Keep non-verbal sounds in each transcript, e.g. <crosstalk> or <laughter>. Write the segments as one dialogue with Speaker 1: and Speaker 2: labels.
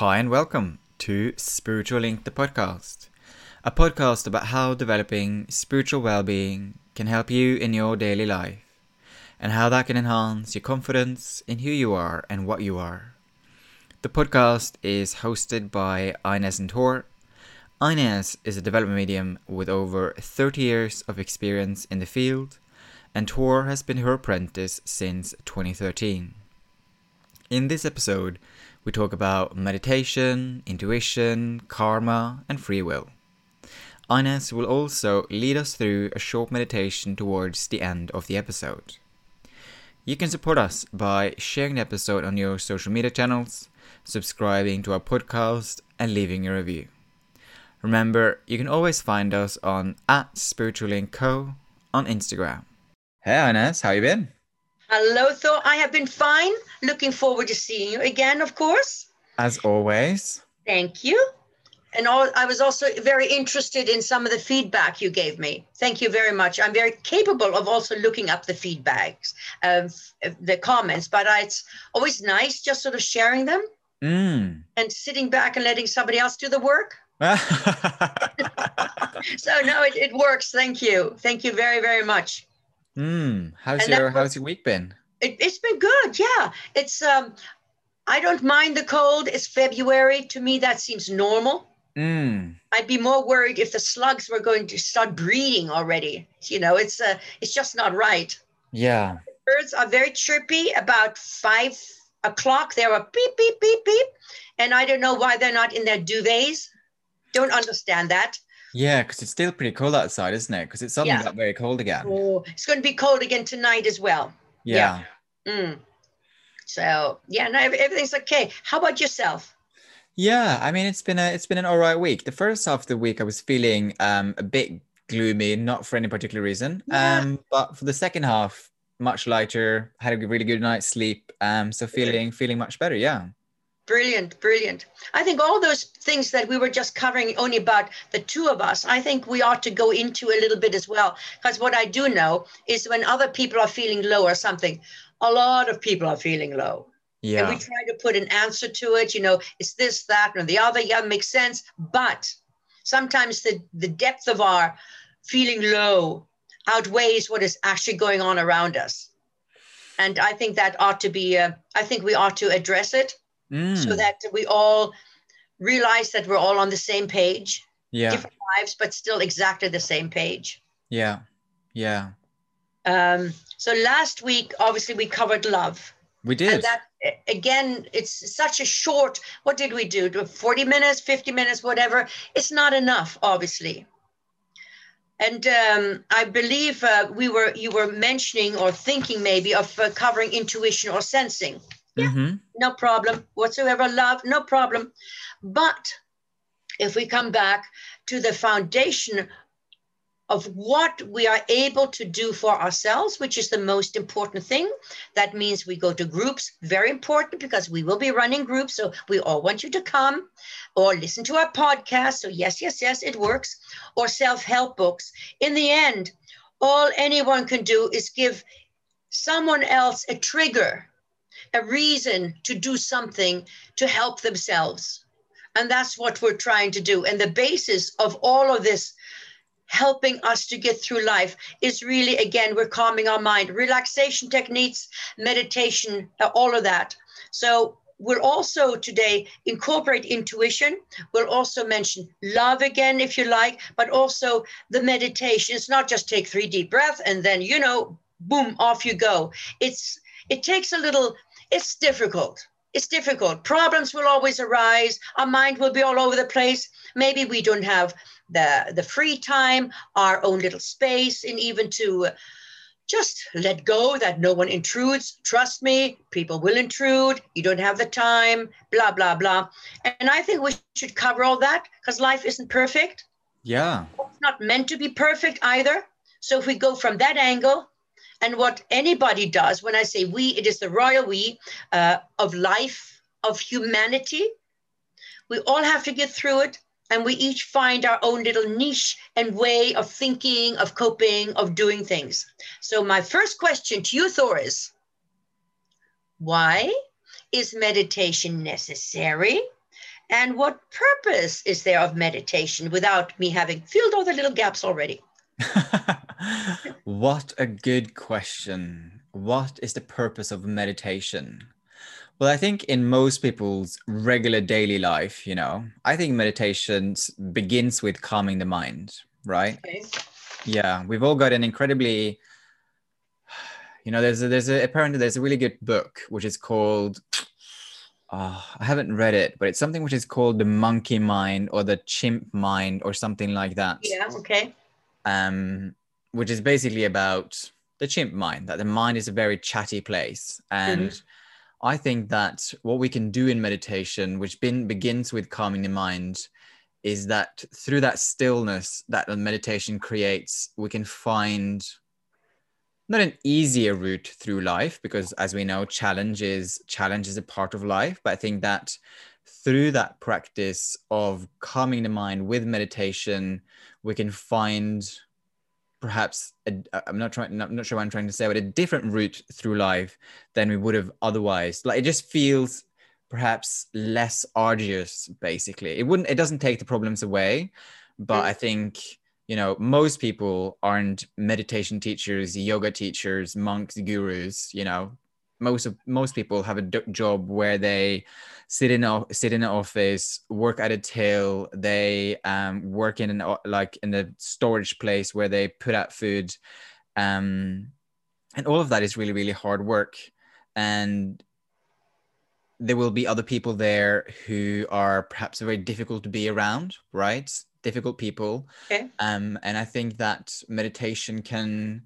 Speaker 1: Hi, and welcome to Spiritual Link, the podcast, a podcast about how developing spiritual well being can help you in your daily life, and how that can enhance your confidence in who you are and what you are. The podcast is hosted by Ines and Tor. Ines is a development medium with over 30 years of experience in the field, and Tor has been her apprentice since 2013. In this episode, we talk about meditation, intuition, karma, and free will. Ines will also lead us through a short meditation towards the end of the episode. You can support us by sharing the episode on your social media channels, subscribing to our podcast, and leaving a review. Remember, you can always find us on at Spiritual Co on Instagram. Hey Ines, how you been?
Speaker 2: Hello, Thor. I have been fine. Looking forward to seeing you again, of course.
Speaker 1: As always.
Speaker 2: Thank you. And all, I was also very interested in some of the feedback you gave me. Thank you very much. I'm very capable of also looking up the feedbacks, of the comments, but it's always nice just sort of sharing them
Speaker 1: Mm.
Speaker 2: and sitting back and letting somebody else do the work. <laughs> <laughs> So no, it, it works. Thank you. Thank you very, very much.
Speaker 1: Mm. How's
Speaker 2: And
Speaker 1: your how's your week been?
Speaker 2: It, it's been good. Yeah. It's um I don't mind the cold. It's February. To me, that seems normal.
Speaker 1: Mm.
Speaker 2: I'd be more worried if the slugs were going to start breeding already. You know, it's uh, it's just not right.
Speaker 1: Yeah.
Speaker 2: Birds are very chirpy. About five o'clock, they were beep beep beep beep, and I don't know why they're not in their duvets. Don't understand that.
Speaker 1: Yeah, because it's still pretty cold outside, isn't it? Because it suddenly
Speaker 2: Yeah.
Speaker 1: got very cold again.
Speaker 2: Oh, it's going to be cold again tonight as well.
Speaker 1: Yeah.
Speaker 2: Mm. So yeah, no, everything's okay. How about yourself?
Speaker 1: Yeah, I mean it's been a it's been an all right week. The first half of the week I was feeling um a bit gloomy, not for any particular reason.
Speaker 2: Yeah.
Speaker 1: Um, but for the second half, much lighter, had a really good night's sleep. Um, so feeling feeling much better, yeah.
Speaker 2: Brilliant, brilliant. I think all those things that we were just covering only about the two of us, I think we ought to go into a little bit as well. Because what I do know is when other people are feeling low or something, a lot of people are feeling low.
Speaker 1: Yeah.
Speaker 2: And we try to put an answer to it, you know, it's this, that, or the other. Yeah, makes sense. But sometimes the, the depth of our feeling low outweighs what is actually going on around us. And I think that ought to be, uh, I think we ought to address it
Speaker 1: Mm.
Speaker 2: so that we all realize that we're all on the same page,
Speaker 1: yeah.
Speaker 2: different lives, but still exactly the same page.
Speaker 1: Yeah. Yeah.
Speaker 2: Um, so last week, obviously, we covered love.
Speaker 1: We did.
Speaker 2: And that, again, it's such a short, what did we do? 40 minutes, 50 minutes, whatever. It's not enough, obviously. And um, I believe uh, we were, you were mentioning or thinking maybe of uh, covering intuition or sensing. Yeah.
Speaker 1: hmm
Speaker 2: no problem whatsoever love no problem. But if we come back to the foundation of what we are able to do for ourselves which is the most important thing that means we go to groups very important because we will be running groups so we all want you to come or listen to our podcast so yes yes yes it works or self-help books. In the end all anyone can do is give someone else a trigger a reason to do something to help themselves. And that's what we're trying to do. And the basis of all of this helping us to get through life is really, again, we're calming our mind, relaxation techniques, meditation, uh, all of that. So we'll also today incorporate intuition. We'll also mention love again, if you like, but also the meditation. It's not just take three deep breaths and then, you know, boom, off you go. It's it takes a little it's difficult. It's difficult. Problems will always arise. Our mind will be all over the place. Maybe we don't have the the free time our own little space and even to uh, just let go that no one intrudes. Trust me people will intrude. You don't have the time blah blah blah. And i think we should cover all that because life isn't perfect.
Speaker 1: Yeah.
Speaker 2: it's not meant to be perfect either. So if we go from that angle, and what anybody does, when I say we, it is the royal we uh, of life, of humanity. We all have to get through it, and we each find our own little niche and way of thinking, of coping, of doing things. So my first question to you, Thor, is why is meditation necessary? And what purpose is there of meditation without me having filled all the little gaps already? <laughs>
Speaker 1: what a good question. What is the purpose of meditation? Well, I think in most people's regular daily life, you know, I think meditation begins with calming the mind, right? Okay. Yeah, we've all got an incredibly, <sighs> you know, there's a, there's a apparently there's a really good book which is called, oh, <sniffs> I haven't read it, but it's something which is called the monkey mind or the chimp mind or something like that.
Speaker 2: Yeah. Okay.
Speaker 1: Um, which is basically about the chimp mind that the mind is a very chatty place and. Mm-hmm I think that what we can do in meditation, which bin, begins with calming the mind, is that through that stillness that the meditation creates, we can find not an easier route through life, because as we know, challenge is challenge is a part of life. But I think that through that practice of calming the mind with meditation, we can find perhaps i am not trying I'm not sure what I'm trying to say, but a different route through life than we would have otherwise. Like it just feels perhaps less arduous. Basically, it wouldn't. It doesn't take the problems away, but mm. I think you know most people aren't meditation teachers, yoga teachers, monks, gurus. You know, most of most people have a d- job where they sit in a sit in an office work at a till they um, work in an like in the storage place where they put out food um, and all of that is really really hard work. And there will be other people there who are perhaps very difficult to be around right? Difficult people. Okay. um, and i think that meditation can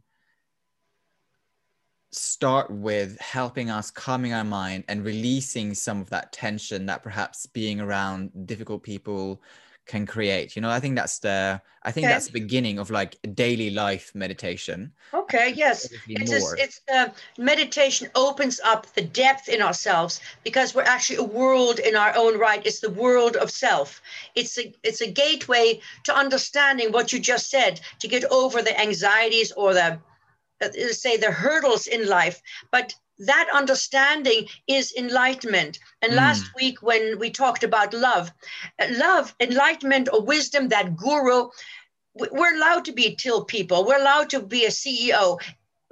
Speaker 1: start with helping us calming our mind and releasing some of that tension that perhaps being around difficult people can create you know i think that's the i think okay. that's the beginning of like daily life meditation.
Speaker 2: Okay yes. it's just, it's uh, meditation opens up the depth in ourselves because we're actually a world in our own right. It's the world of self. It's a it's a gateway to understanding what you just said to get over the anxieties or the say the hurdles in life but that understanding is enlightenment. And mm. last week when we talked about love uh, love enlightenment or wisdom that guru we're allowed to be till people. We're allowed to be a ceo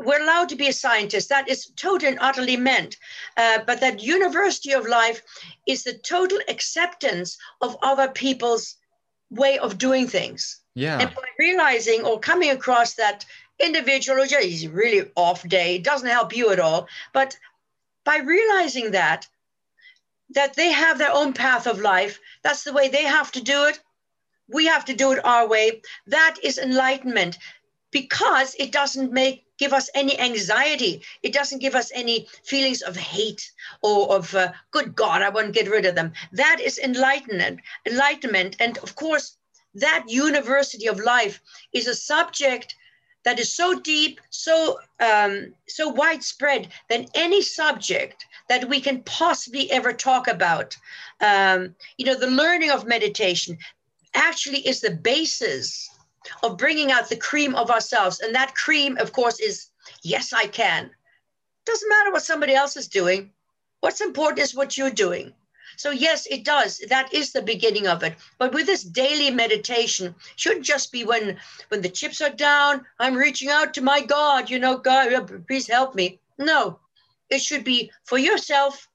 Speaker 2: we're allowed to be a scientist. That is totally and utterly meant. Uh, but that university of life is the total acceptance of other people's way of doing things.
Speaker 1: Yeah.
Speaker 2: And by realizing or coming across that individual who just really off day doesn't help you at all. But by realizing that that they have their own path of life that's the way they have to do it we have to do it our way that is enlightenment. Because it doesn't make give us any anxiety it doesn't give us any feelings of hate or of uh, good god i want to get rid of them. That is enlightenment enlightenment. And of course that university of life is a subject that is so deep, so um, so widespread than any subject that we can possibly ever talk about. Um, you know, the learning of meditation actually is the basis of bringing out the cream of ourselves, and that cream, of course, is yes, I can. Doesn't matter what somebody else is doing. What's important is what you're doing. So yes, it does. That is the beginning of it. But with this daily meditation, shouldn't just be when when the chips are down, I'm reaching out to my God, you know, God, uh, please help me. No. It should be for yourself,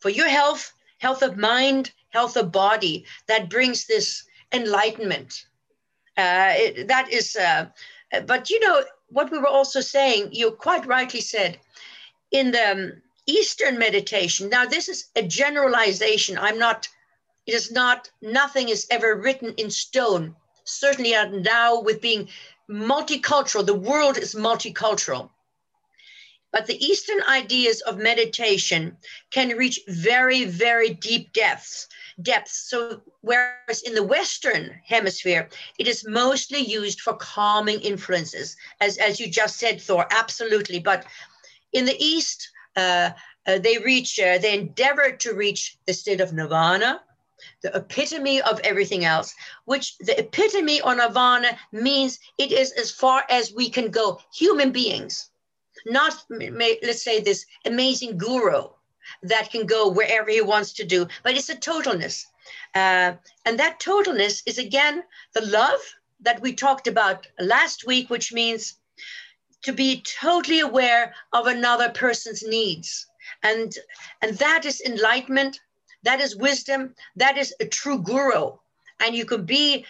Speaker 2: for your health, health of mind, health of body that brings this enlightenment. Uh, it, that is, uh, but you know, what we were also saying, you quite rightly said, in the um, Eastern meditation. Now, this is a generalization. I'm not, it is not, nothing is ever written in stone. Certainly now with being multicultural. The world is multicultural. But the Eastern ideas of meditation can reach very, very deep depths. Depths. So, whereas in the Western hemisphere, it is mostly used for calming influences, as, as you just said, Thor, absolutely. But in the East, uh, uh, they reach, uh, they endeavor to reach the state of nirvana, the epitome of everything else, which the epitome or nirvana means it is as far as we can go, human beings, not, let's say, this amazing guru that can go wherever he wants to do, but it's a totalness. Uh, and that totalness is again the love that we talked about last week, which means to be totally aware of another person's needs. And, and that is enlightenment, that is wisdom, that is a true guru. And you can be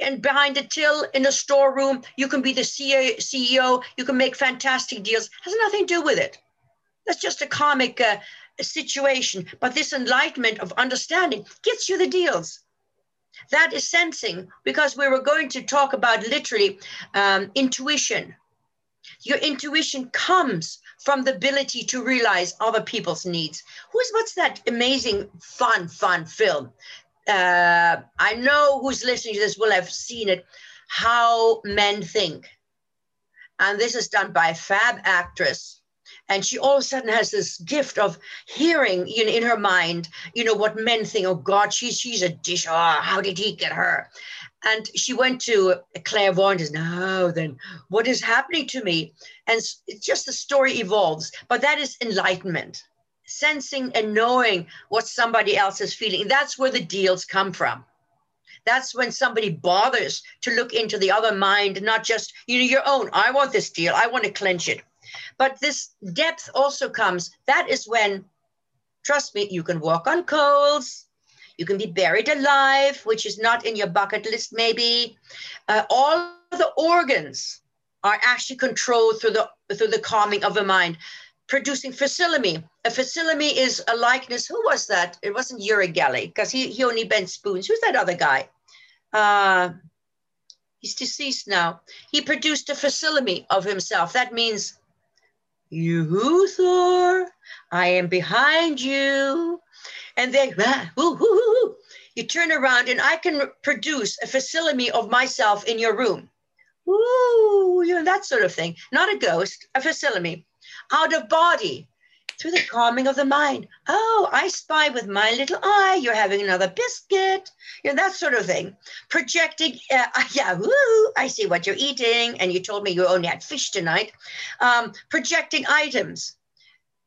Speaker 2: and behind the till in a storeroom, you can be the CEO, you can make fantastic deals. Has nothing to do with it. That's just a comic uh, situation. But this enlightenment of understanding gets you the deals. That is sensing, because we were going to talk about literally um, intuition. Your intuition comes from the ability to realize other people's needs. Who's what's that amazing, fun, fun film? Uh, I know who's listening to this will have seen it. How Men Think, and this is done by a fab actress and she all of a sudden has this gift of hearing you know in her mind you know what men think oh god she's she's a dish oh how did he get her and she went to a clairvoyant now then what is happening to me? And it's just the story evolves but that is enlightenment sensing and knowing what somebody else is feeling. That's where the deals come from. That's when somebody bothers to look into the other mind not just you know your own i want this deal i want to clench it. But this depth also comes, that is when, trust me, you can walk on coals, you can be buried alive, which is not in your bucket list, maybe. Uh, all the organs are actually controlled through the through the calming of the mind, producing facility. A facility is a likeness. Who was that? It wasn't Uri Geller, because he, he only bent spoons. Who's that other guy? Uh, he's deceased now. He produced a facility of himself. That means you, Thor, I am behind you. And then, ah, woo, woo, woo, you turn around and I can produce a facility of myself in your room. Ooh, you know, that sort of thing. Not a ghost, a facility. Out of body through the calming of the mind. Oh, I spy with my little eye. You're having another biscuit. You know, that sort of thing. Projecting, uh, <laughs> yeah, I see what you're eating. And you told me you only had fish tonight. Um, projecting items.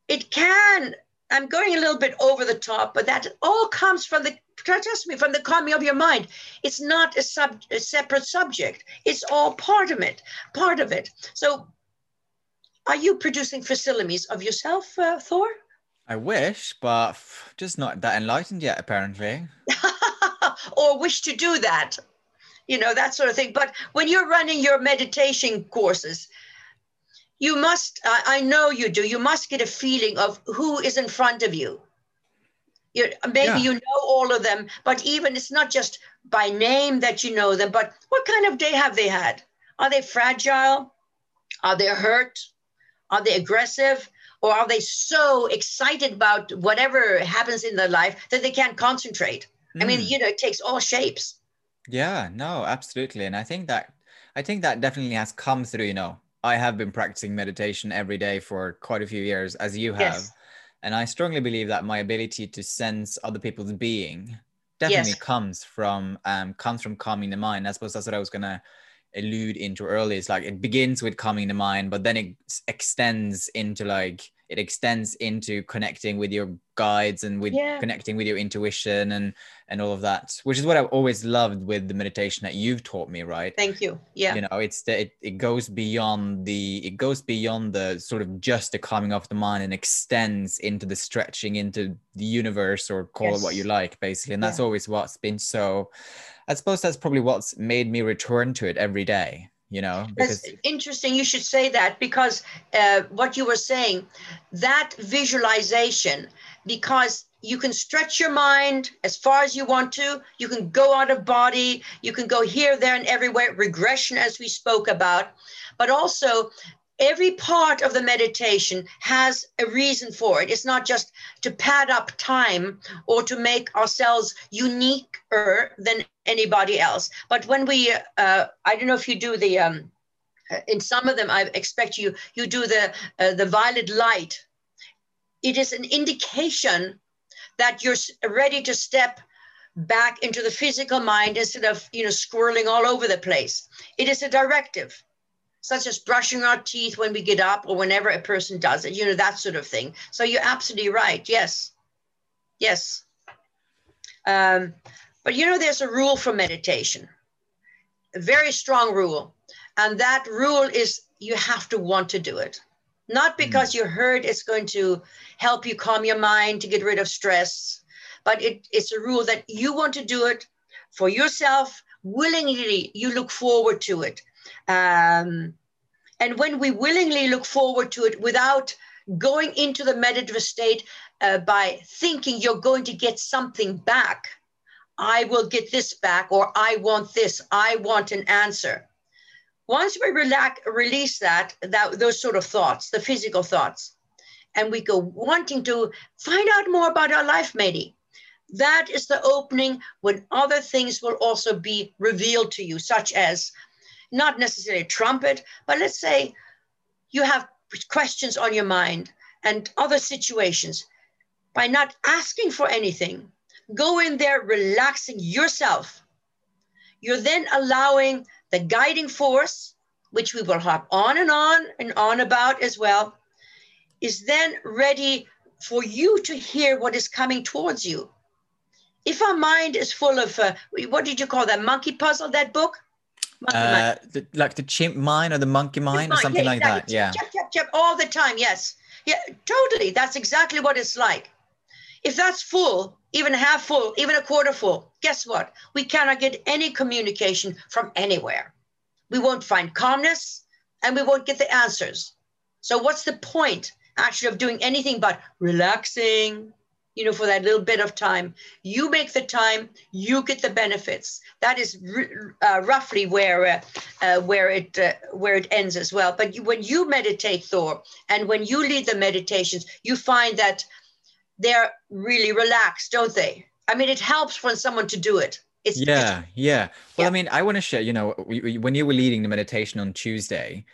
Speaker 2: It can, I'm going a little bit over the top, but that all comes from the, trust me, from the calming of your mind. It's not a, sub, a separate subject. It's all part of it, part of it. So are you producing facilities of yourself, uh, Thor?
Speaker 1: I wish, but just not that enlightened yet, apparently. <laughs>
Speaker 2: or wish to do that, you know, that sort of thing. But when you're running your meditation courses, you must, I, I know you do, you must get a feeling of who is in front of you. you maybe yeah. you know all of them, but even it's not just by name that you know them, but what kind of day have they had? Are they fragile? Are they hurt? Are they aggressive? Or are they so excited about whatever happens in their life that they can't concentrate? Mm. I mean, hmm. you know, it takes all shapes.
Speaker 1: Yeah, no, absolutely. And I think that I think that definitely has come through, you know. I have been practicing meditation every day for quite a few years, as you have. Yes. And I strongly believe that my ability to sense other people's being definitely yes. comes from um comes from calming the mind. I suppose that's what I was gonna allude into earlier it's like it begins with calming the mind but then it extends into like it extends into connecting with your guides and with yeah. connecting with your intuition and and all of that which is what i've always loved with the meditation that you've taught me right
Speaker 2: thank you yeah
Speaker 1: you know it's the, it, it goes beyond the it goes beyond the sort of just the calming of the mind and extends into the stretching into the universe or call yes. it what you like basically and that's yeah. always what's been so I suppose that's probably what's made me return to it every day. You know,
Speaker 2: because that's interesting. You should say that because uh, what you were saying, that visualization, because you can stretch your mind as far as you want to. You can go out of body. You can go here, there, and everywhere. Regression, as we spoke about, but also every part of the meditation has a reason for it. It's not just to pad up time or to make ourselves uniquer than anybody else. But when we, uh, I don't know if you do the, um, uh, in some of them, I expect you, you do the, uh, the violet light. It is an indication that you're ready to step back into the physical mind instead of, you know, squirreling all over the place. It is a directive such as brushing our teeth when we get up or whenever a person does it, you know, that sort of thing. So you're absolutely right. Yes. Yes. Um, but you know, there's a rule for meditation, a very strong rule. And that rule is you have to want to do it. Not because mm. you heard it's going to help you calm your mind to get rid of stress, but it, it's a rule that you want to do it for yourself willingly. You look forward to it. Um, and when we willingly look forward to it without going into the meditative state uh, by thinking you're going to get something back, I will get this back, or I want this, I want an answer. Once we relax, release that, that, those sort of thoughts, the physical thoughts, and we go wanting to find out more about our life, maybe, that is the opening when other things will also be revealed to you, such as not necessarily a trumpet, but let's say you have questions on your mind and other situations. By not asking for anything, go in there relaxing yourself. You're then allowing the guiding force, which we will hop on and on and on about as well, is then ready for you to hear what is coming towards you. If our mind is full of, uh, what did you call that monkey puzzle, that book?
Speaker 1: Uh, the, like the chimp mind or the monkey mind, or something yeah, like that. Yeah.
Speaker 2: Chip, chip, chip, all the time. Yes. Yeah, totally. That's exactly what it's like. If that's full, even half full, even a quarter full, guess what? We cannot get any communication from anywhere. We won't find calmness and we won't get the answers. So, what's the point actually of doing anything but relaxing, you know, for that little bit of time. You make the time, you get the benefits. That is r- uh, roughly where uh, uh, where it uh, where it ends as well. But you, when you meditate, Thor, and when you lead the meditations, you find that they're really relaxed, don't they? I mean, it helps when someone to do it.
Speaker 1: It's, yeah, it's, yeah. Well, yeah. I mean, I want to share. You know, when you were leading the meditation on Tuesday,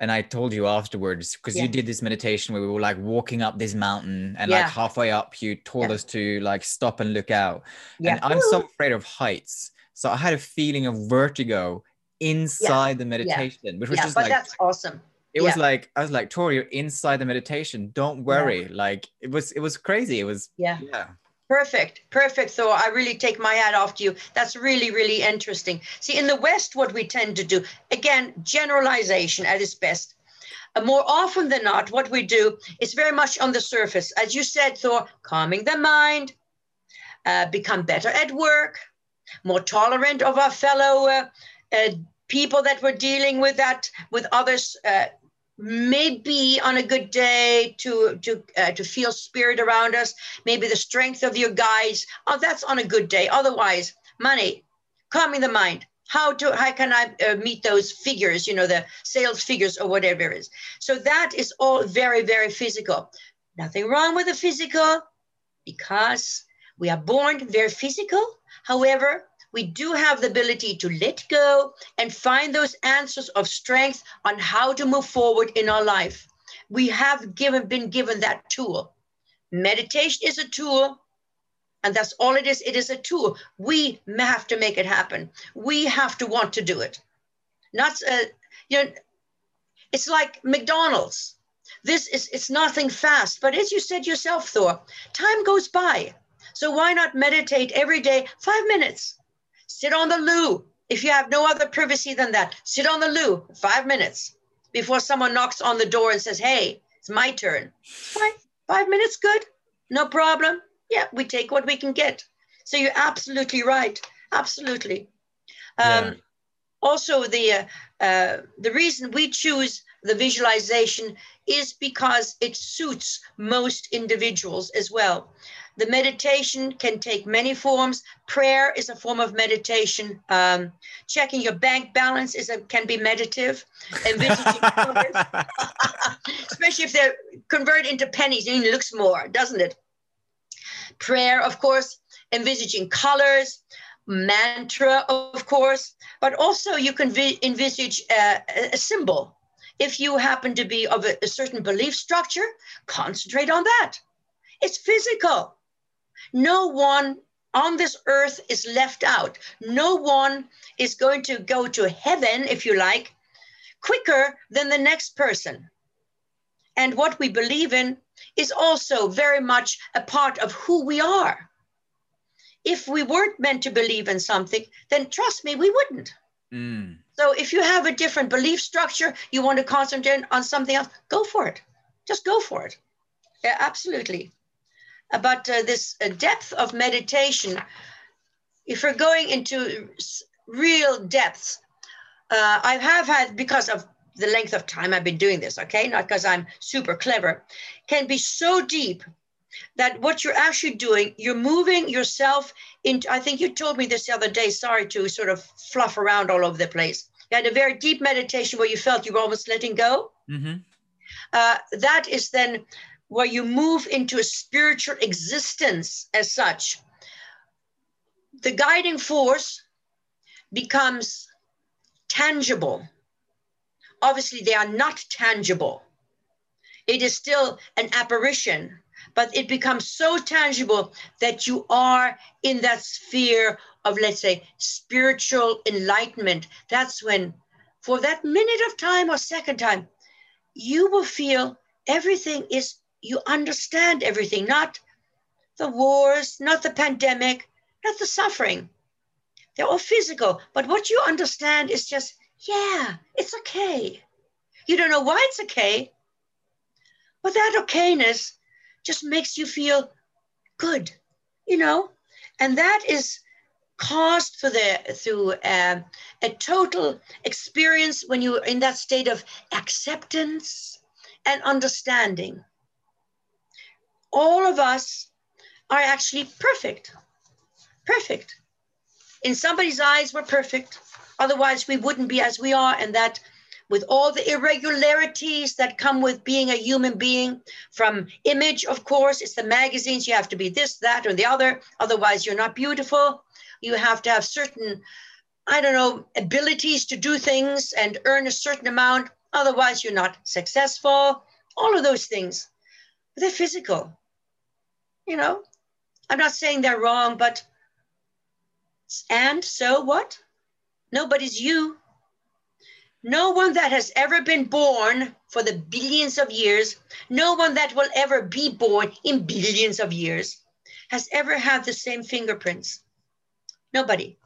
Speaker 1: and I told you afterwards because yeah. you did this meditation where we were like walking up this mountain and yeah. like halfway up you told yeah. us to like stop and look out. And I'm so afraid of heights. So I had a feeling of vertigo inside the meditation, which was just
Speaker 2: but
Speaker 1: like
Speaker 2: that's awesome.
Speaker 1: It was like I was like, Tori, you're inside the meditation. Don't worry. Like it was it was crazy. It was
Speaker 2: yeah. Yeah. Perfect, perfect. So I really take my hat off to you. That's really, really interesting. See, in the West, what we tend to do, again, generalization at its best. Uh, more often than not, what we do is very much on the surface. As you said, Thor, calming the mind, uh, become better at work, more tolerant of our fellow uh, uh people that we're dealing with, that with others uh, maybe on a good day to to uh, to feel spirit around us maybe the strength of your guides. Oh that's on a good day. Otherwise money calming the mind. How to how can i uh, meet those figures you know the sales figures or whatever it is. So that is all very very physical. Nothing wrong with the physical because we are born very physical. However we do have the ability to let go and find those answers of strength on how to move forward in our life. We have given been given that tool. Meditation is a tool, and that's all it is. It is a tool. We have to make it happen. We have to want to do it. Not uh, you know, it's like McDonald's. This is it's nothing fast, but as you said yourself, Thor, time goes by. So why not meditate every day, five minutes? Sit on the loo. If you have no other privacy than that, sit on the loo five minutes before someone knocks on the door and says, Hey, it's my turn. Fine. Five minutes, good. No problem. Yeah, we take what we can get. So you're absolutely right. Absolutely. Um, yeah. Also, the uh, uh, the reason we choose the visualization is because it suits most individuals as well. The meditation can take many forms. Prayer is a form of meditation. Um, checking your bank balance is a, can be meditative. Envisaging <laughs> <laughs> especially if they're converted into pennies, it looks more, doesn't it? Prayer, of course, envisaging colors, mantra, of course, but also you can vi- envisage a, a symbol. If you happen to be of a, a certain belief structure, concentrate on that. It's physical. No one on this earth is left out. No one is going to go to heaven, if you like, quicker than the next person. And what we believe in is also very much a part of who we are. if we weren't meant to believe in something, then trust me, we wouldn't.
Speaker 1: Mm.
Speaker 2: So if you have a different belief structure, you want to concentrate on something else, go for it. Just go for it. Yeah, absolutely. But uh, this uh, depth of meditation, if we're going into real depths, uh, I have had, because of the length of time I've been doing this, okay, not because I'm super clever, can be so deep that what you're actually doing, you're moving yourself into, I think you told me this the other day, sorry to sort of fluff around all over the place. You had a very deep meditation where you felt you were almost letting go.
Speaker 1: Mm-hmm.
Speaker 2: Uh, that is then where you move into a spiritual existence as such. The guiding force becomes tangible. Obviously, they are not tangible. It is still an apparition, but it becomes so tangible that you are in that sphere of, let's say, spiritual enlightenment. That's when, for that minute of time or second time, you will feel everything is, you understand everything, not the wars, not the pandemic, not the suffering. They're all physical, but what you understand is just, yeah, it's okay. You don't know why it's okay, but that okayness just makes you feel good, you know? And that is caused for the through uh, a total experience when you're in that state of acceptance and understanding. All of us are actually perfect. Perfect. In somebody's eyes, we're perfect. Otherwise, we wouldn't be as we are, and that with all the irregularities that come with being a human being from image of course it's the magazines you have to be this that or the other otherwise you're not beautiful. You have to have certain i don't know abilities to do things and earn a certain amount otherwise you're not successful. All of those things. But they're physical you know? I'm not saying they're wrong but and so what? Nobody's you no one that has ever been born for the billions of years, no one that will ever be born in billions of years, has ever had the same fingerprints. Nobody.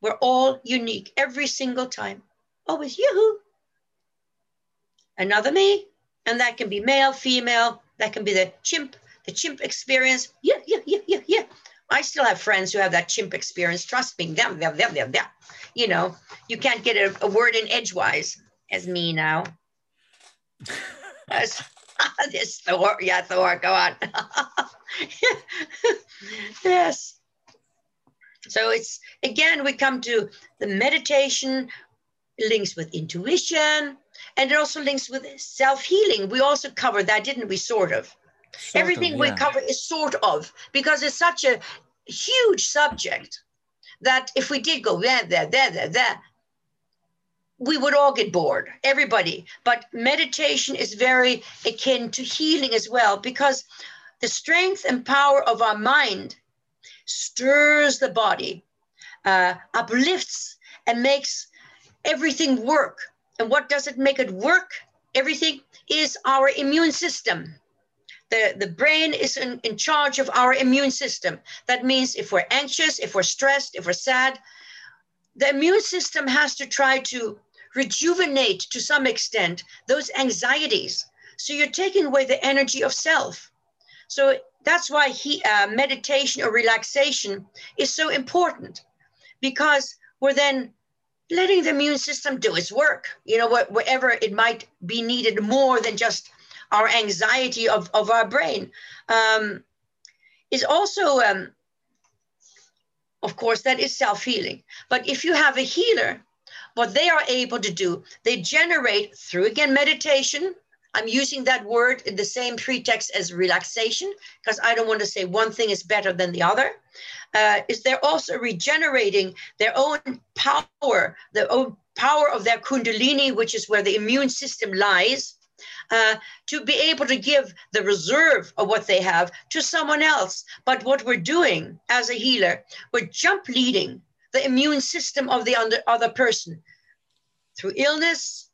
Speaker 2: We're all unique every single time. Oh, Always you. Another me. And that can be male, female, that can be the chimp, the chimp experience. Yeah, yeah, yeah, yeah, yeah. I still have friends who have that chimp experience. Trust me, them, them, them, them, them. You know, you can't get a, a word in edgewise as me now. as, <laughs> this Thor, yeah, Thor, go on. <laughs> yes. So it's again, we come to the meditation links with intuition, and it also links with self healing. We also covered that, didn't we? Sort of. Sort Everything of, yeah. we cover is sort of because it's such a huge subject that if we did go there, there, there, there, there, we would all get bored, everybody. But meditation is very akin to healing as well because the strength and power of our mind stirs the body, uh, uplifts, and makes everything work. And what does it make it work? Everything is our immune system the, the brain is in, in charge of our immune system. That means if we're anxious, if we're stressed, if we're sad, the immune system has to try to rejuvenate to some extent those anxieties. So you're taking away the energy of self. So that's why he, uh, meditation or relaxation is so important because we're then letting the immune system do its work, you know, whatever it might be needed more than just our anxiety of, of our brain um, is also um, of course that is self-healing. But if you have a healer what they are able to do they generate through again meditation i'm using that word in the same pretext as relaxation because i don't want to say one thing is better than the other uh, is they're also regenerating their own power the own power of their kundalini which is where the immune system lies uh, to be able to give the reserve of what they have to someone else. But what we're doing as a healer, we're jump leading the immune system of the other person through illness,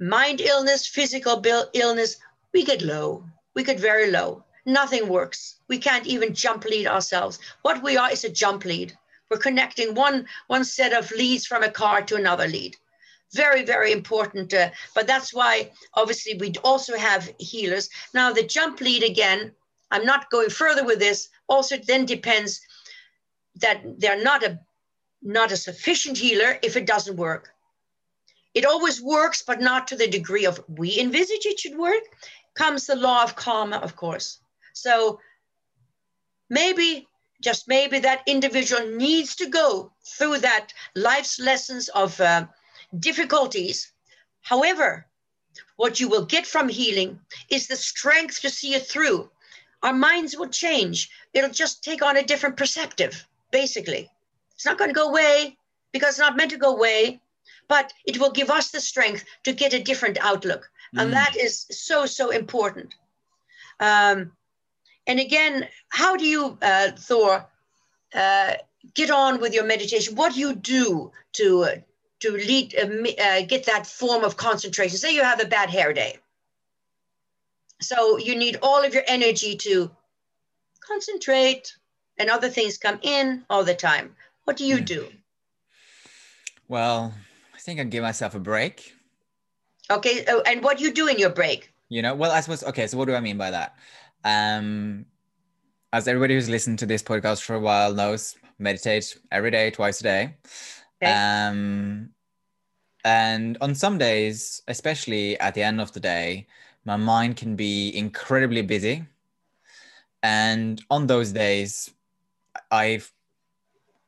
Speaker 2: mind illness, physical illness. We get low. We get very low. nothing works. We can't even jump lead ourselves. What we are is a jump lead. We're connecting one one set of leads from a car to another lead. Very, very important. Uh, but that's why, obviously, we also have healers. Now, the jump lead again, I'm not going further with this. Also, then depends that they're not a not a sufficient healer if it doesn't work. It always works, but not to the degree of we envisage it should work. Comes the law of karma, of course. So maybe, just maybe, that individual needs to go through that life's lessons of uh, difficulties. However, what you will get from healing is the strength to see it through. Our minds will change. It'll just take on a different perspective, basically. It's not going to go away because it's not meant to go away, but it will give us the strength to get a different outlook. Mm. And that is so, so important. Um, and again, how do you, uh, Thor, uh, get on with your meditation? What do you do to uh, to lead uh, uh, get that form of concentration? Say you have a bad hair day, so you need all of your energy to concentrate, and other things come in all the time. What do you hmm. do?
Speaker 1: Well, I think I give myself a break.
Speaker 2: Okay, oh, and what do you do in your break?
Speaker 1: You know, well, I suppose. Okay, so what do I mean by that? Um, as everybody who's listened to this podcast for a while knows, meditate every day, twice a day. Okay. Um, and on some days, especially at the end of the day, my mind can be incredibly busy. And on those days, I've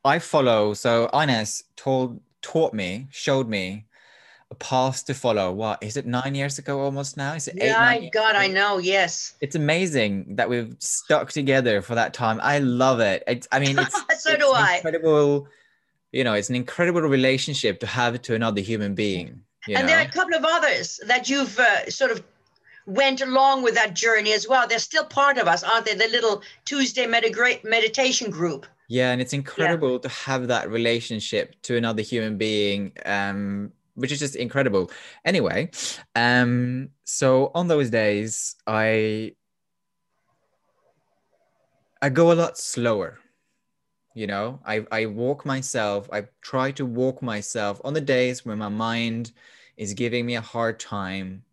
Speaker 1: I follow. So Ines told taught me, showed me a path to follow. What is it? Nine years ago, almost now. Is it
Speaker 2: eight? My God, I know. Yes.
Speaker 1: It's amazing that we've stuck together for that time. I love it. It's, I mean, it's <laughs>
Speaker 2: so
Speaker 1: it's
Speaker 2: do I.
Speaker 1: Incredible. You know, it's an incredible relationship to have to another human being. and
Speaker 2: know? there are a couple of others that you've uh, sort of went along with that journey as well. They're still part of us, aren't they? The little Tuesday med- meditation group.
Speaker 1: Yeah, and it's incredible yeah. to have that relationship to another human being. Um, which is just incredible. Anyway, um, so on those days, I I go a lot slower. You know, I I walk myself. I try to walk myself on the days when my mind is giving me a hard time.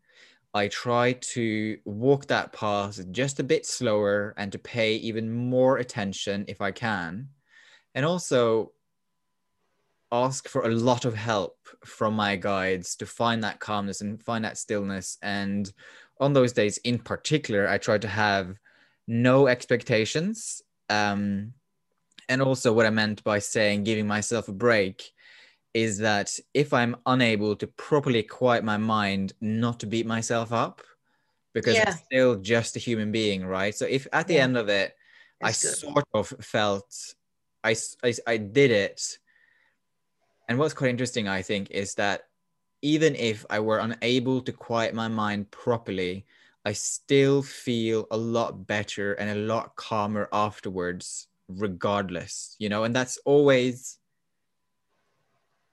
Speaker 1: I try to walk that path just a bit slower and to pay even more attention if I can. And also, ask for a lot of help from my guides to find that calmness and find that stillness. And on those days in particular, I try to have no expectations. Um, and also, what I meant by saying giving myself a break is that if I'm unable to properly quiet my mind, not to beat myself up, because yeah. I'm still just a human being, right? So if at the yeah. end of it, That's I good. sort of felt I, I, I did it and what's quite interesting, I think, is that even if I were unable to quiet my mind properly, I still feel a lot better and a lot calmer afterwards, regardless, you know, and that's always,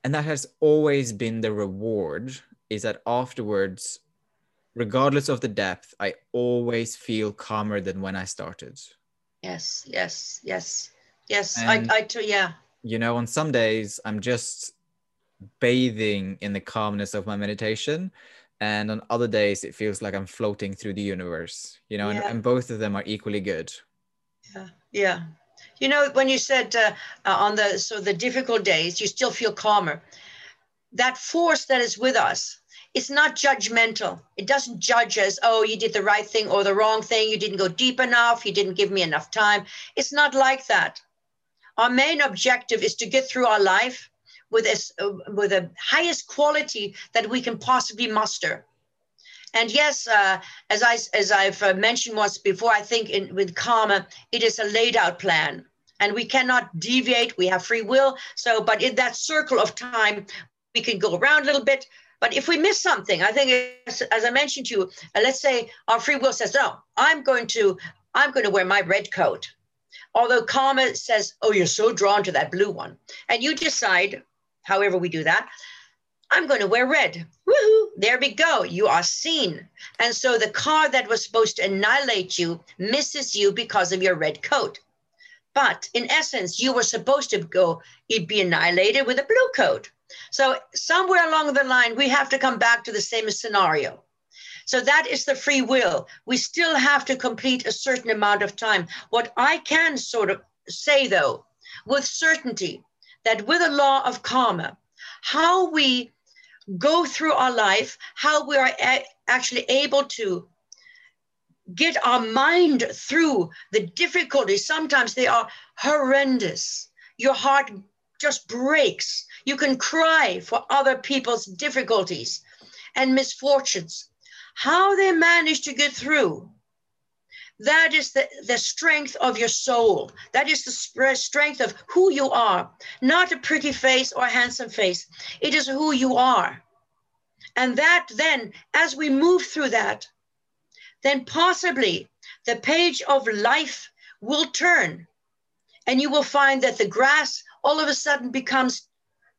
Speaker 1: and that has always been the reward is that afterwards, regardless of the depth, I always feel calmer than when I started.
Speaker 2: Yes, yes, yes, yes. And, I, I, yeah,
Speaker 1: you know, on some days I'm just bathing in the calmness of my meditation. And on other days, it feels like I'm floating through the universe, you know, yeah. and, and both of them are equally good.
Speaker 2: Yeah. Yeah. You know, when you said uh, uh, on the so the difficult days, you still feel calmer. That force that is with us, it's not judgmental. It doesn't judge us, oh, you did the right thing or the wrong thing. You didn't go deep enough. You didn't give me enough time. It's not like that. Our main objective is to get through our life with a, uh, with the highest quality that we can possibly muster. And yes, uh, as I as I've uh, mentioned once before, I think in, with karma, it is a laid out plan, and we cannot deviate. We have free will. So, but in that circle of time, we can go around a little bit. But if we miss something, I think, as, as I mentioned to you, uh, let's say our free will says, "No, I'm going to I'm going to wear my red coat." although karma says, oh, you're so drawn to that blue one. And you decide, however we do that, I'm going to wear red. Woohoo! There we go. You are seen. And so the car that was supposed to annihilate you misses you because of your red coat. But in essence, you were supposed to go, you'd be annihilated with a blue coat. So somewhere along the line, we have to come back to the same scenario. So that is the free will. We still have to complete a certain amount of time. What I can sort of say, though, with certainty, that with the law of karma, how we go through our life, how we are a- actually able to get our mind through the difficulties. Sometimes they are horrendous. Your heart just breaks. You can cry for other people's difficulties and misfortunes. How they manage to get through. That is the, the strength of your soul. That is the strength of who you are. Not a pretty face or a handsome face. It is who you are. And that then, as we move through that, then possibly the page of life will turn and you will find that the grass all of a sudden becomes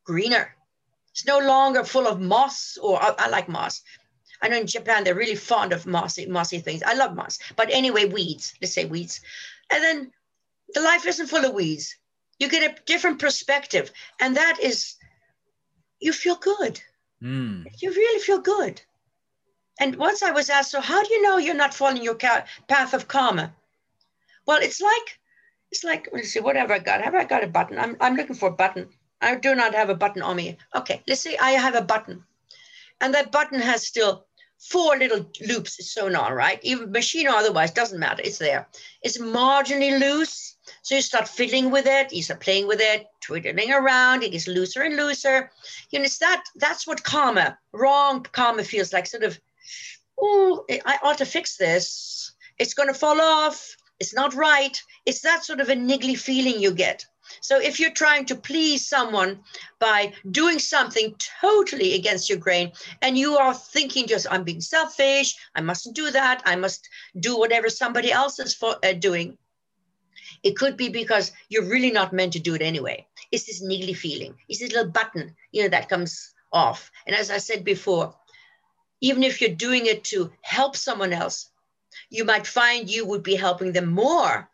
Speaker 2: greener. It's no longer full of moss, or I, I like moss. I know in Japan they're really fond of mossy, mossy things. I love moss, but anyway, weeds. Let's say weeds, and then the life isn't full of weeds. You get a different perspective, and that is, you feel good.
Speaker 1: Mm.
Speaker 2: You really feel good. And once I was asked, so how do you know you're not following your path of karma? Well, it's like, it's like, let's see, what have I got? Have I got a button? I'm, I'm looking for a button. I do not have a button on me. Okay, let's say I have a button. And that button has still four little loops sewn on, right? Even machine or otherwise, doesn't matter. It's there. It's marginally loose. So you start fiddling with it, you start playing with it, twiddling around, it gets looser and looser. You know, it's that that's what karma, wrong karma feels like, sort of oh, I ought to fix this. It's going to fall off. It's not right. It's that sort of a niggly feeling you get. So if you're trying to please someone by doing something totally against your grain, and you are thinking just, I'm being selfish, I mustn't do that, I must do whatever somebody else is for, uh, doing, it could be because you're really not meant to do it anyway. It's this niggly feeling. It's this little button, you know, that comes off. And as I said before, even if you're doing it to help someone else, you might find you would be helping them more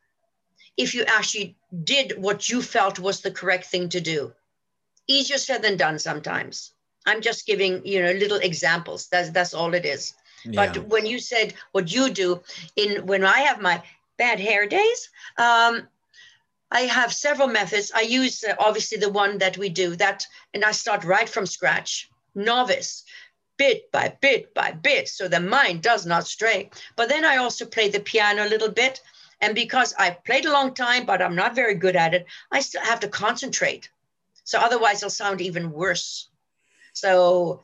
Speaker 2: if you actually did what you felt was the correct thing to do. Easier said than done sometimes. I'm just giving, you know, little examples. That's that's all it is. Yeah. But when you said what you do in when I have my bad hair days, um, I have several methods. I use uh, obviously the one that we do that, and I start right from scratch, novice bit by bit by bit so the mind does not stray. But then I also play the piano a little bit. And because I've played a long time, but I'm not very good at it, I still have to concentrate. So otherwise, it'll sound even worse. So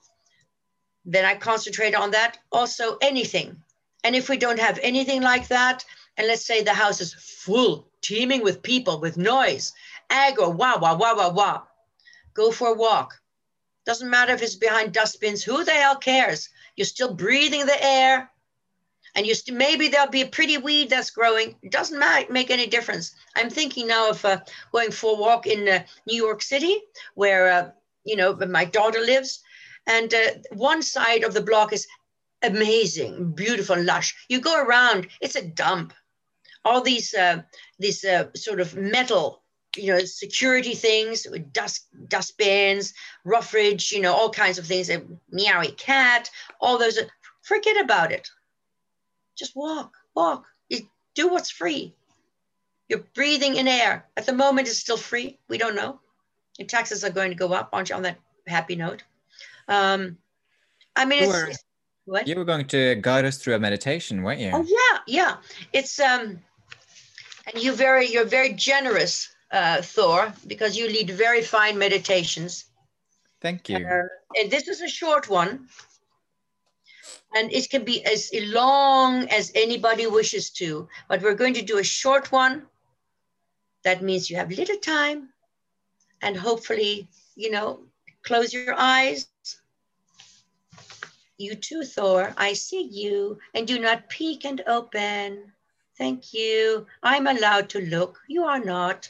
Speaker 2: then I concentrate on that. Also, anything. And if we don't have anything like that, and let's say the house is full, teeming with people, with noise, aggro, wah, wah, wah, wah, wah, go for a walk doesn't matter if it's behind dustbins. Who the hell cares? You're still breathing the air. And you st- maybe there'll be a pretty weed that's growing. It doesn't ma- make any difference. I'm thinking now of uh, going for a walk in uh, New York City, where uh, you know my daughter lives, and uh, one side of the block is amazing, beautiful, lush. You go around, it's a dump. All these uh, these uh, sort of metal you know, security things, dust dustbins, roughage, you know, all kinds of things, a meowy cat, all those. Forget about it. Just walk, walk. You do what's free. You're breathing in air. At the moment, it's still free. We don't know. Your taxes are going to go up, aren't you? On that happy note. Um, I mean, it's,
Speaker 1: it's what? You were going to guide us through a meditation, weren't you?
Speaker 2: Oh yeah, yeah. It's um, and you very you're very generous uh, Thor, because you lead very fine meditations.
Speaker 1: Thank you.
Speaker 2: Uh, and this is a short one. And it can be as long as anybody wishes to, but we're going to do a short one. That means you have little time and hopefully, you know, close your eyes. You too, Thor. I see you, and do not peek and open. Thank you. I'm allowed to look. You are not.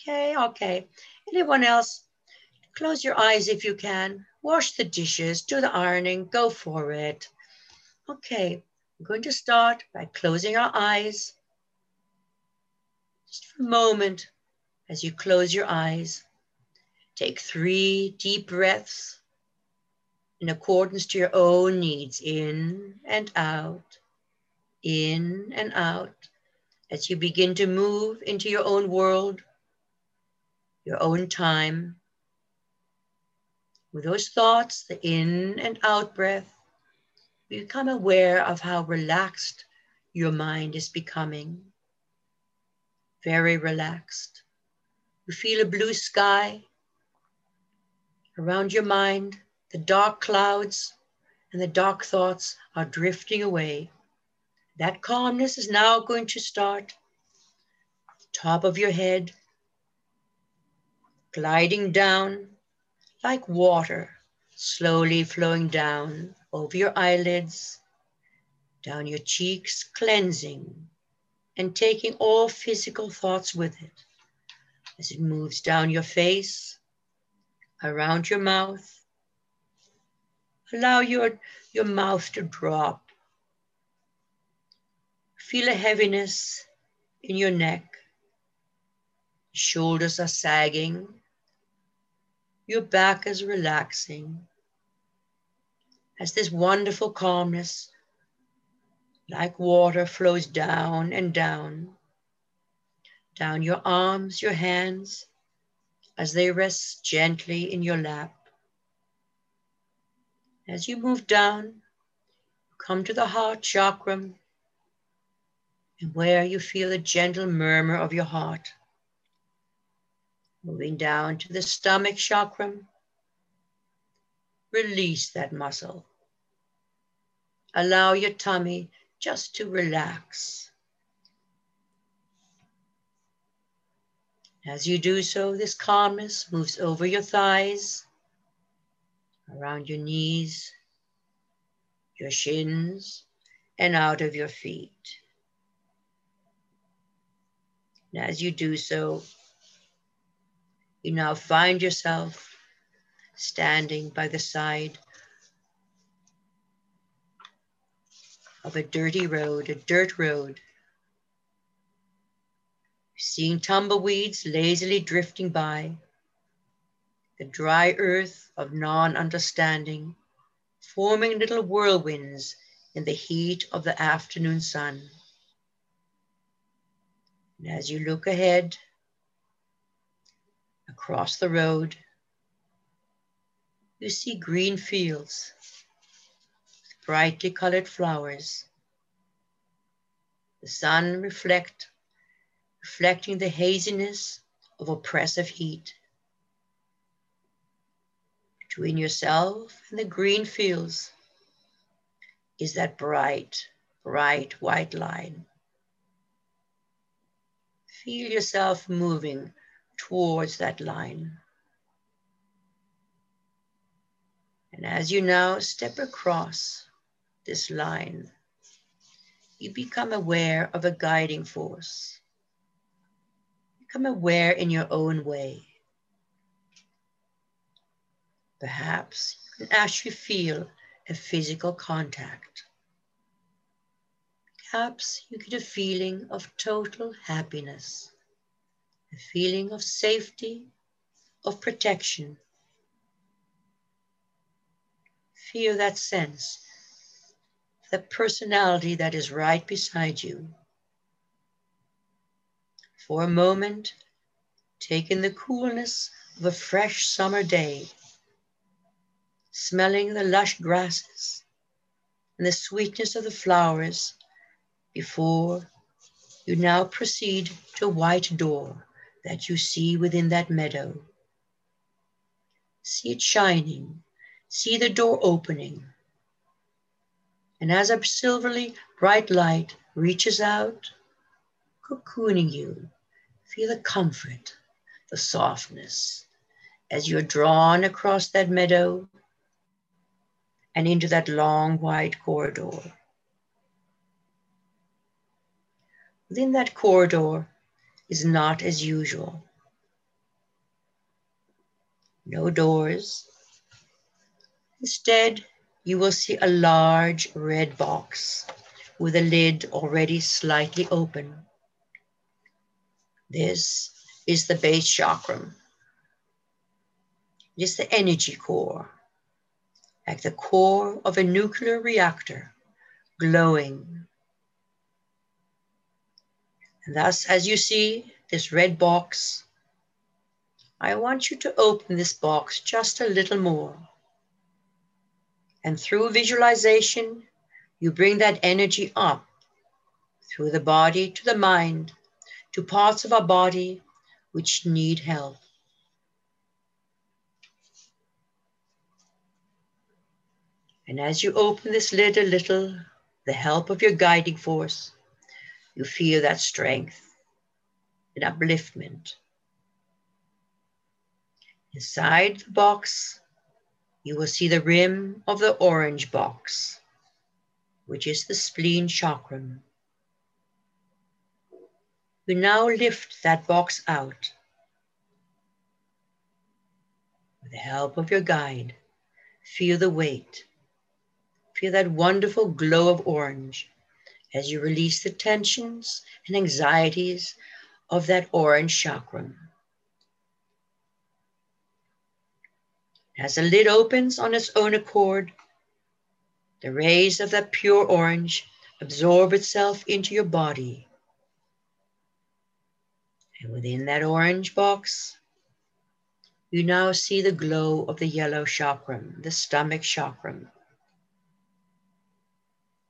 Speaker 2: Okay, okay. Anyone else? Close your eyes if you can. wash the dishes, do the ironing, go for it. Okay, I'm going to start by closing our eyes. Just for a moment, as you close your eyes, take three deep breaths in accordance to your own needs, in and out, in and out, as you begin to move into your own world, your own time. With those thoughts, the in and out breath, become aware of how relaxed your mind is becoming. Very relaxed. You feel a blue sky around your mind. The dark clouds and the dark thoughts are drifting away. That calmness is now going to start top of your head, gliding down like water, slowly flowing down over your eyelids, down your cheeks, cleansing and taking all physical thoughts with it as it moves down your face, around your mouth. Allow your, your mouth to drop. Feel a heaviness in your neck. Shoulders are sagging. Your back is relaxing as this wonderful calmness, like water, flows down and down, down your arms, your hands, as they rest gently in your lap. As you move down, come to the heart chakra, and where you feel the gentle murmur of your heart. Moving down to the stomach chakra, release that muscle. Allow your tummy just to relax. As you do so, this calmness moves over your thighs, around your knees, your shins, and out of your feet. And as you do so, you now find yourself standing by the side of a dirty road, a dirt road. Seeing tumbleweeds lazily drifting by, the dry earth of non understanding, forming little whirlwinds in the heat of the afternoon sun. And as you look ahead, across the road, you see green fields brightly colored flowers. The sun reflect, reflecting the haziness of oppressive heat. Between yourself and the green fields is that bright, bright white line. Feel yourself moving towards that line. And as you now step across this line, you become aware of a guiding force. Become aware in your own way. Perhaps you can actually feel a physical contact. Perhaps you get a feeling of total happiness, a feeling of safety, of protection feel that sense, that personality that is right beside you. For a moment, take in the coolness of a fresh summer day, smelling the lush grasses and the sweetness of the flowers before you now proceed to a white door that you see within that meadow. See it shining see the door opening. And as a silverly bright light reaches out, cocooning you, feel the comfort, the softness as you're drawn across that meadow and into that long white corridor. Within that corridor is not as usual. No doors, Instead, you will see a large red box with a lid already slightly open. This is the base chakra. It is the energy core, like the core of a nuclear reactor, glowing. And thus, as you see this red box, I want you to open this box just a little more. And through visualization, you bring that energy up through the body to the mind, to parts of our body which need help. And as you open this lid a little, the help of your guiding force, you feel that strength and upliftment. Inside the box, you will see the rim of the orange box, which is the spleen chakra. You now lift that box out with the help of your guide. Feel the weight. Feel that wonderful glow of orange as you release the tensions and anxieties of that orange chakra. As the lid opens on its own accord, the rays of that pure orange absorb itself into your body. And within that orange box, you now see the glow of the yellow chakra, the stomach chakra.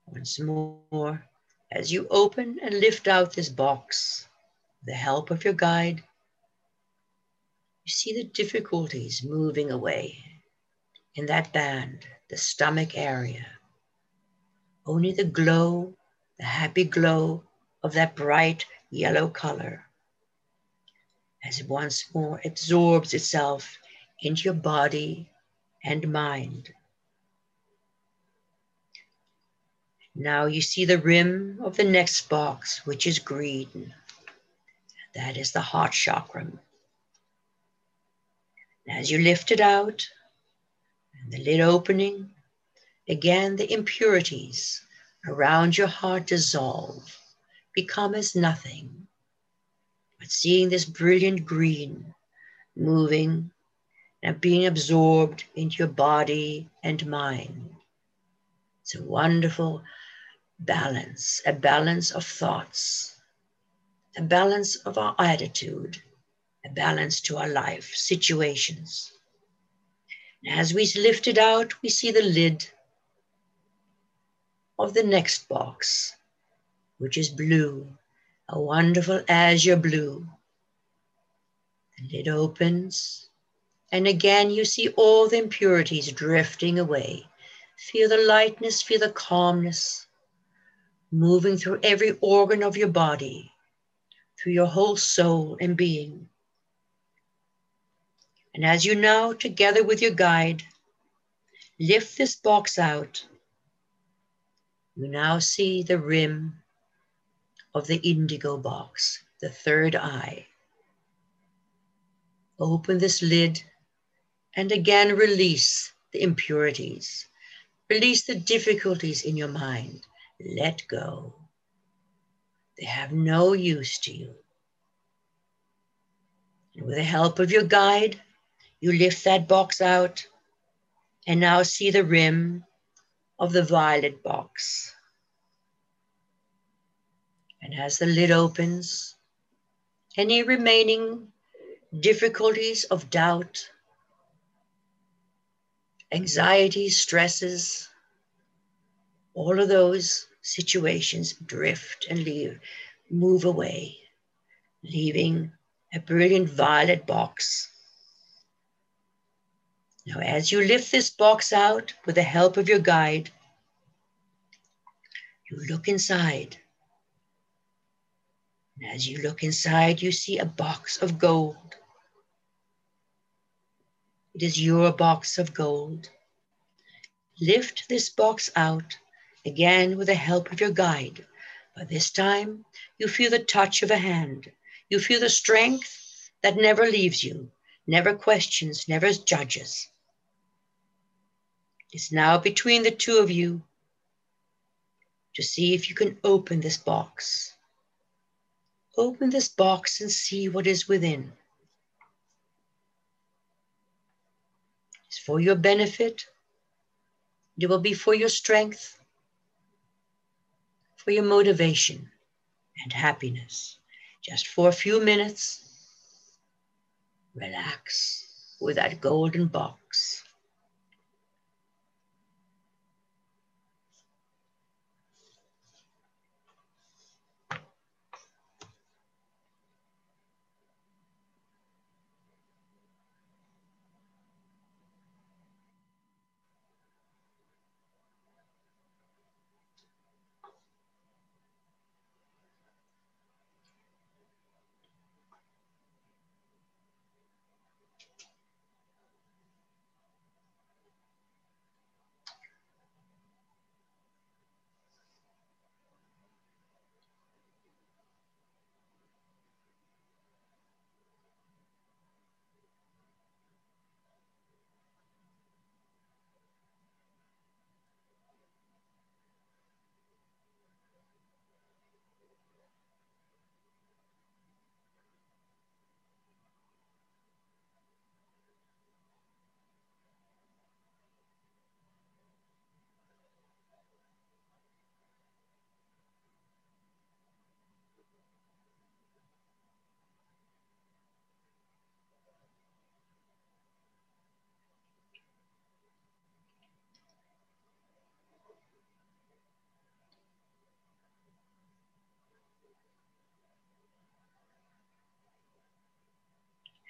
Speaker 2: Once more, as you open and lift out this box, the help of your guide, you see the difficulties moving away in that band, the stomach area. Only the glow, the happy glow of that bright yellow color as it once more absorbs itself into your body and mind. Now you see the rim of the next box, which is green. That is the heart chakra. As you lift it out, and the lid opening, again the impurities around your heart dissolve, become as nothing. But seeing this brilliant green moving and being absorbed into your body and mind. It's a wonderful balance, a balance of thoughts, a balance of our attitude, a balance to our life situations. As we lift it out, we see the lid of the next box, which is blue, a wonderful azure blue. The lid opens, and again you see all the impurities drifting away. Feel the lightness, feel the calmness moving through every organ of your body, through your whole soul and being. And as you now, together with your guide, lift this box out, you now see the rim of the indigo box, the third eye. Open this lid and again release the impurities. Release the difficulties in your mind. Let go. They have no use to you. And with the help of your guide, you lift that box out and now see the rim of the violet box. And as the lid opens, any remaining difficulties of doubt, anxiety, stresses, all of those situations drift and leave, move away, leaving a brilliant violet box now, as you lift this box out with the help of your guide, you look inside. And as you look inside, you see a box of gold. It is your box of gold. Lift this box out again with the help of your guide. But this time, you feel the touch of a hand. You feel the strength that never leaves you, never questions, never judges. It's now between the two of you to see if you can open this box. Open this box and see what is within. It's for your benefit. It will be for your strength, for your motivation and happiness. Just for a few minutes, relax with that golden box.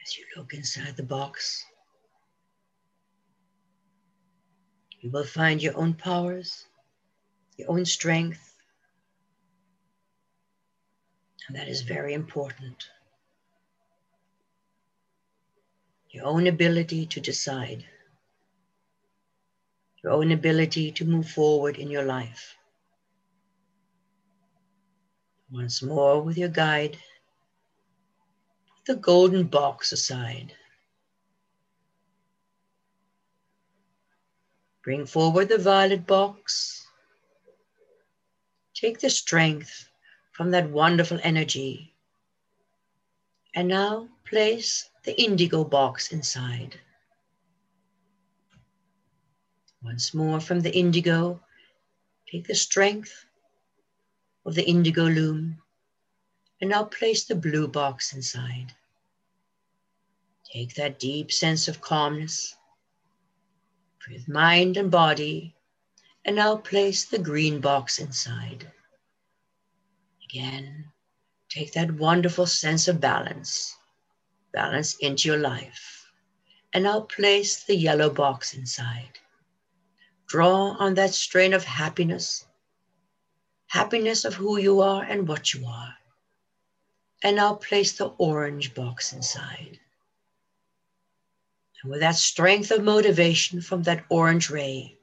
Speaker 2: As you look inside the box, you will find your own powers, your own strength. And that is very important. Your own ability to decide, your own ability to move forward in your life. Once more with your guide the golden box aside. Bring forward the violet box. Take the strength from that wonderful energy. And now place the indigo box inside. Once more from the indigo, take the strength of the indigo loom and now place the blue box inside. Take that deep sense of calmness with mind and body, and now place the green box inside. Again, take that wonderful sense of balance, balance into your life, and now place the yellow box inside. Draw on that strain of happiness, happiness of who you are and what you are. And now place the orange box inside. And with that strength of motivation from that orange ray,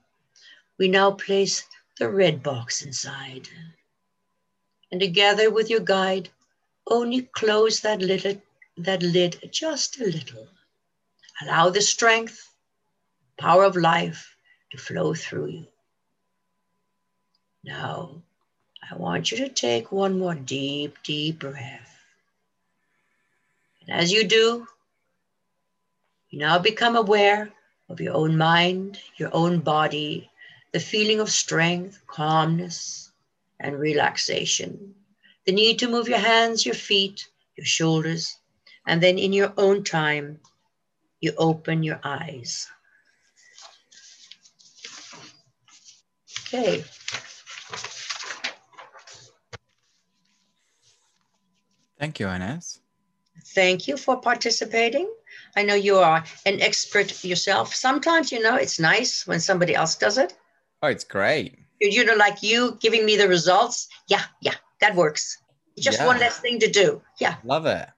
Speaker 2: we now place the red box inside. And together with your guide, only close that lid, that lid just a little. Allow the strength, power of life to flow through you. Now, I want you to take one more deep, deep breath. And as you do, you now become aware of your own mind, your own body, the feeling of strength, calmness, and relaxation. The need to move your hands, your feet, your shoulders, and then in your own time, you open your eyes. Okay.
Speaker 1: Thank you, Ines.
Speaker 2: Thank you for participating. I know you are an expert yourself. Sometimes, you know, it's nice when somebody else does it.
Speaker 1: Oh, it's great.
Speaker 2: You know, like you giving me the results. Yeah, yeah, that works. Just
Speaker 1: Yeah.
Speaker 2: one less thing to do. Yeah,
Speaker 1: Love it.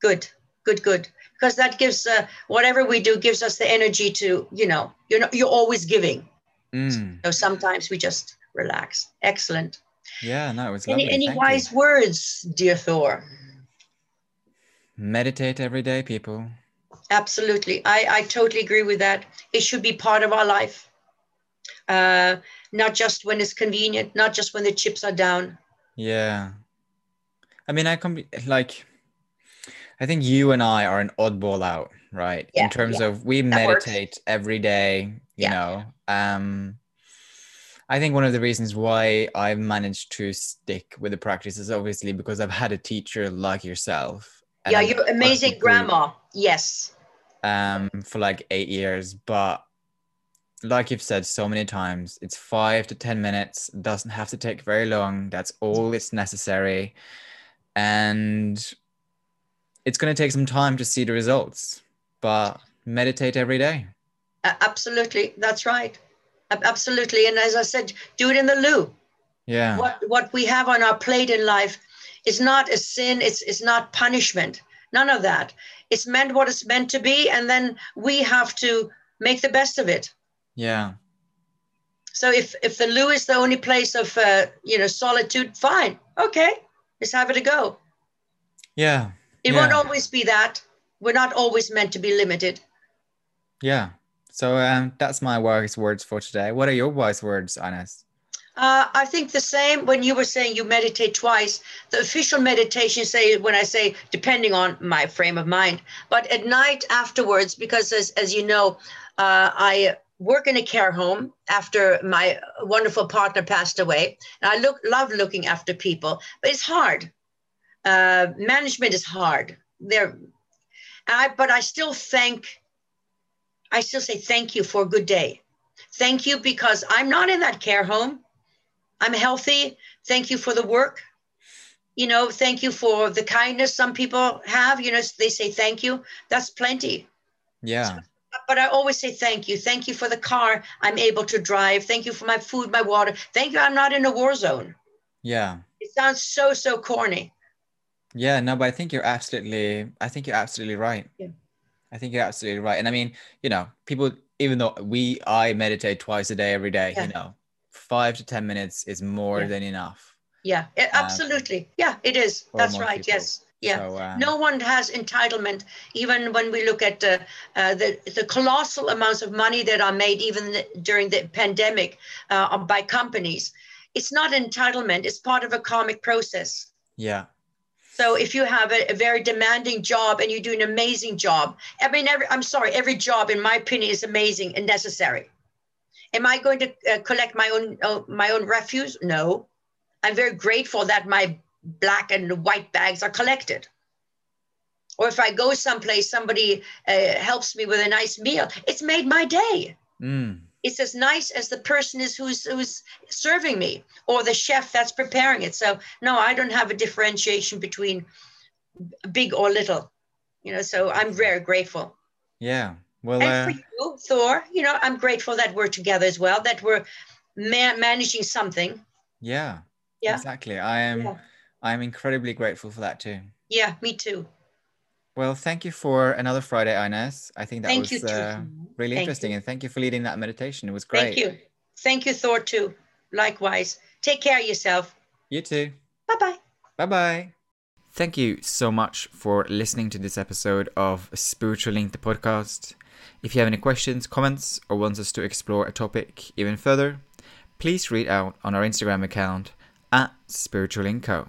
Speaker 2: good, good, good. Because that gives uh, whatever we do gives us the energy to, you know, you're not, you're always giving.
Speaker 1: Mm.
Speaker 2: So sometimes we just relax. Excellent.
Speaker 1: Yeah, no, it was lovely.
Speaker 2: Any any
Speaker 1: Thank you.
Speaker 2: wise words, dear Thor?
Speaker 1: Meditate every day, people.
Speaker 2: Absolutely. I, I totally agree with that. It should be part of our life. Uh, not just when it's convenient, not just when the chips are down.
Speaker 1: Yeah. I mean, I com- like, I think you and I are an oddball out, right?
Speaker 2: Yeah,
Speaker 1: In terms
Speaker 2: yeah.
Speaker 1: of we
Speaker 2: That works.
Speaker 1: meditate every day, you
Speaker 2: Yeah.
Speaker 1: know. Um, I think one of the reasons why I've managed to stick with the practice is obviously because I've had a teacher like yourself.
Speaker 2: yeah, you're amazing grandma. Yes.
Speaker 1: Um, for like eight years, but like you've said so many times, it's five to ten minutes. Doesn't have to take very long. That's all it's necessary, and it's going to take some time to see the results. But meditate every day.
Speaker 2: Absolutely. That's right. Absolutely. And as I said, do it in the loo.
Speaker 1: Yeah,
Speaker 2: What what we have on our plate in life is not a sin. It's it's not punishment. None of that. It's meant what it's meant to be, and then we have to make the best of it.
Speaker 1: yeah,
Speaker 2: So if if the loo is the only place of uh, you know solitude, fine, okay, let's have it a go.
Speaker 1: yeah,
Speaker 2: It won't always be that. We're not always meant to be limited.
Speaker 1: yeah. So um, that's my wise words for today. What are your wise words, Ines?
Speaker 2: Uh, I think the same when you were saying you meditate twice. The official meditation say when I say depending on my frame of mind, but at night afterwards, because as as you know, uh, I work in a care home after my wonderful partner passed away, and I look love looking after people, but it's hard. Uh, management is hard. There, I but I still thank. I still say thank you for a good day. Thank you because I'm not in that care home. I'm healthy. Thank you for the work. You know, thank you for the kindness some people have. You know, they say thank you. That's plenty.
Speaker 1: Yeah,
Speaker 2: But I always say thank you. Thank you for the car I'm able to drive. Thank you for my food, my water. Thank you. I'm not in a war zone.
Speaker 1: yeah.
Speaker 2: It sounds so, so corny.
Speaker 1: Yeah, no, but I think you're absolutely, I think you're absolutely right.
Speaker 2: Yeah.
Speaker 1: I think you're absolutely right. And I mean, you know, people, even though we, I meditate twice a day, every day,
Speaker 2: Yeah.
Speaker 1: you know, five to 10 minutes is more
Speaker 2: Yeah.
Speaker 1: than enough.
Speaker 2: Yeah, it, absolutely. Yeah, it is. That's right.
Speaker 1: people.
Speaker 2: Yes. Yeah.
Speaker 1: So, um,
Speaker 2: no one has entitlement even when we look at uh, uh, the, the colossal amounts of money that are made even the- during the pandemic uh, by companies it's not entitlement it's part of a karmic process
Speaker 1: yeah,
Speaker 2: so if you have a, a very demanding job and you do an amazing job i mean every, i'm sorry every job in my opinion is amazing and necessary am i going to uh, collect my own uh, my own refuse? No. I'm very grateful that my black and white bags are collected. Or if i go someplace somebody uh, helps me with a nice meal it's made my day.
Speaker 1: Mm,
Speaker 2: it's as nice as the person is who's who's serving me or the chef that's preparing it. So no i don't have a differentiation between big or little you know so i'm very grateful.
Speaker 1: Yeah. Well,
Speaker 2: and
Speaker 1: uh,
Speaker 2: for you thor you know i'm grateful that we're together as well that we're ma- managing something
Speaker 1: yeah,
Speaker 2: Yeah.
Speaker 1: exactly. I am,
Speaker 2: Yeah.
Speaker 1: I'm incredibly grateful for that too.
Speaker 2: yeah me too
Speaker 1: Well, thank you for another Friday, Ines. I think that
Speaker 2: Thank
Speaker 1: was
Speaker 2: you, too.
Speaker 1: uh, really
Speaker 2: Thank
Speaker 1: interesting.
Speaker 2: you.
Speaker 1: And thank you for leading that meditation. It was great.
Speaker 2: thank you thank you thor too likewise take care of yourself
Speaker 1: You too.
Speaker 2: bye bye
Speaker 1: Bye bye. Thank you so much for listening to this episode of Spiritual Link, the podcast. If you have any questions, comments, or want us to explore a topic even further, please read out on our Instagram account at Spiritual Link Co.